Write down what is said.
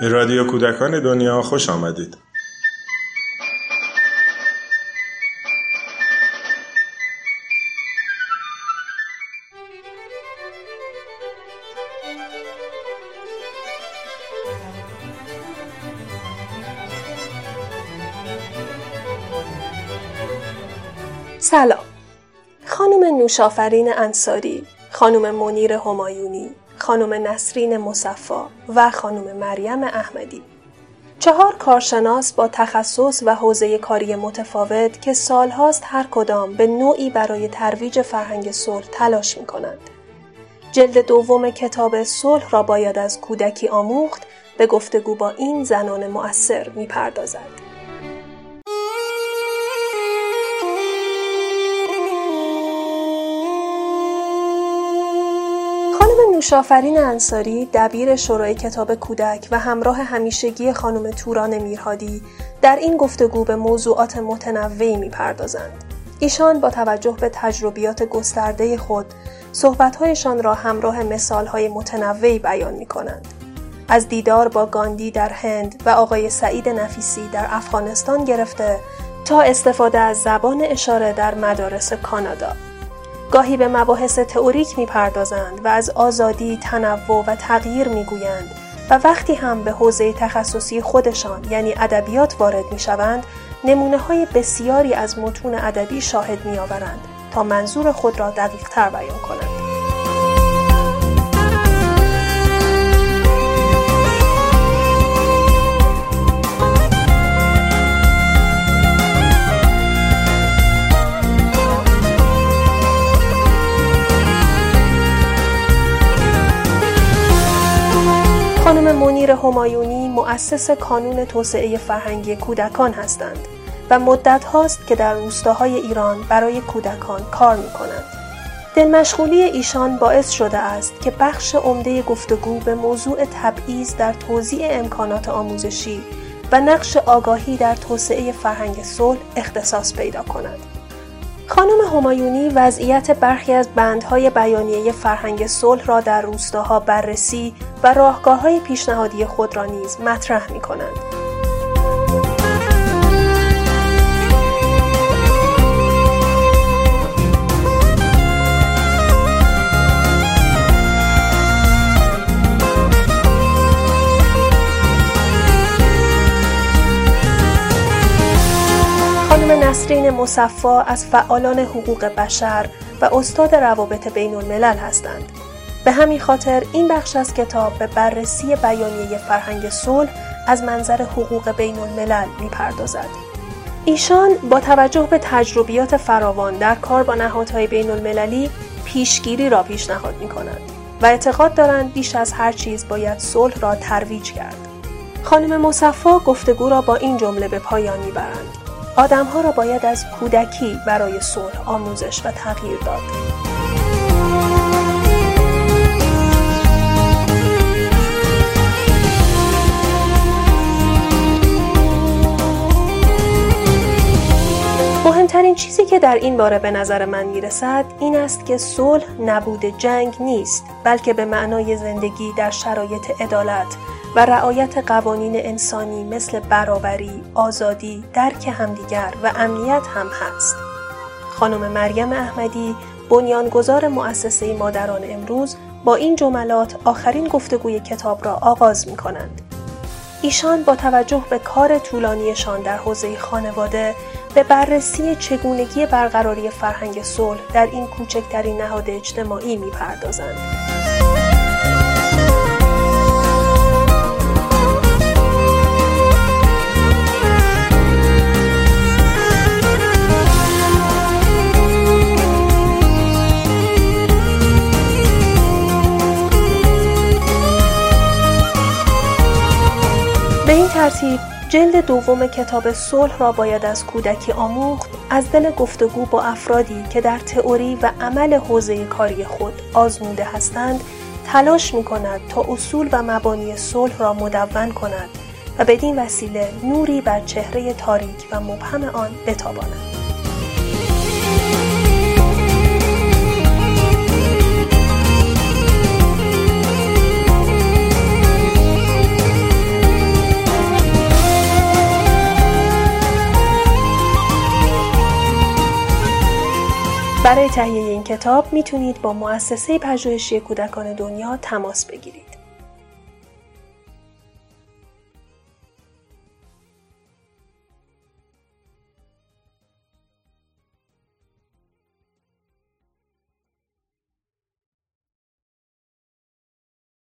به رادیو کودکان دنیا خوش آمدید. سلام خانم نوشافرین انصاری خانم منیر همایونی خانم نسرین مصفا و خانم مریم احمدی چهار کارشناس با تخصص و حوزه کاری متفاوت که سالهاست هر کدام به نوعی برای ترویج فرهنگ صلح تلاش می کنند. جلد دوم کتاب صلح را باید از کودکی آموخت به گفتگو با این زنان مؤثر می پردازد. نوشافرین انصاری دبیر شورای کتاب کودک و همراه همیشگی خانم توران میرهادی در این گفتگو به موضوعات متنوعی می‌پردازند. ایشان با توجه به تجربیات گسترده خود صحبتهایشان را همراه مثالهای متنوعی بیان می کنند. از دیدار با گاندی در هند و آقای سعید نفیسی در افغانستان گرفته تا استفاده از زبان اشاره در مدارس کانادا گاهی به مباحث تئوریک می‌پردازند و از آزادی، تنوع و تغییر می‌گویند و وقتی هم به حوزه تخصصی خودشان یعنی ادبیات وارد می‌شوند نمونه های بسیاری از متون ادبی شاهد میآورند تا منظور خود را دقیق تر بیان کنند. خانم منیر همایونی مؤسس کانون توسعه فرهنگی کودکان هستند و مدت هاست که در روستاهای ایران برای کودکان کار می کنند. دلمشغولی ایشان باعث شده است که بخش عمده گفتگو به موضوع تبعیض در توزیع امکانات آموزشی و نقش آگاهی در توسعه فرهنگ صلح اختصاص پیدا کند. خانم همایونی وضعیت برخی از بندهای بیانیه فرهنگ صلح را در روستاها بررسی و راهگاه های پیشنهادی خود را نیز مطرح می کنند. خانم نسرین مصفا از فعالان حقوق بشر و استاد روابط بین الملل هستند. به همین خاطر این بخش از کتاب به بررسی بیانیه فرهنگ صلح از منظر حقوق بین الملل می پردازد. ایشان با توجه به تجربیات فراوان در کار با نهادهای بین المللی پیشگیری را پیشنهاد می کنند و اعتقاد دارند بیش از هر چیز باید صلح را ترویج کرد. خانم مصفا گفتگو را با این جمله به پایان می‌برند. آدمها را باید از کودکی برای صلح آموزش و تغییر داد. مهمترین چیزی که در این باره به نظر من می‌رسد این است که صلح نبود جنگ نیست بلکه به معنای زندگی در شرایط عدالت و رعایت قوانین انسانی مثل برابری، آزادی، درک همدیگر و امنیت هم هست. خانم مریم احمدی بنیانگذار مؤسسه مادران امروز با این جملات آخرین گفتگوی کتاب را آغاز می کنند. ایشان با توجه به کار طولانیشان در حوزه خانواده به بررسی چگونگی برقراری فرهنگ صلح در این کوچکترین نهاد اجتماعی می‌پردازند. به این ترتیب جلد دوم کتاب صلح را باید از کودکی آموخت از دل گفتگو با افرادی که در تئوری و عمل حوزه کاری خود آزموده هستند تلاش می کند تا اصول و مبانی صلح را مدون کند و بدین وسیله نوری بر چهره تاریک و مبهم آن بتاباند. برای تهیه این کتاب می‌تونید با مؤسسه پژوهشی کودکان دنیا تماس بگیرید.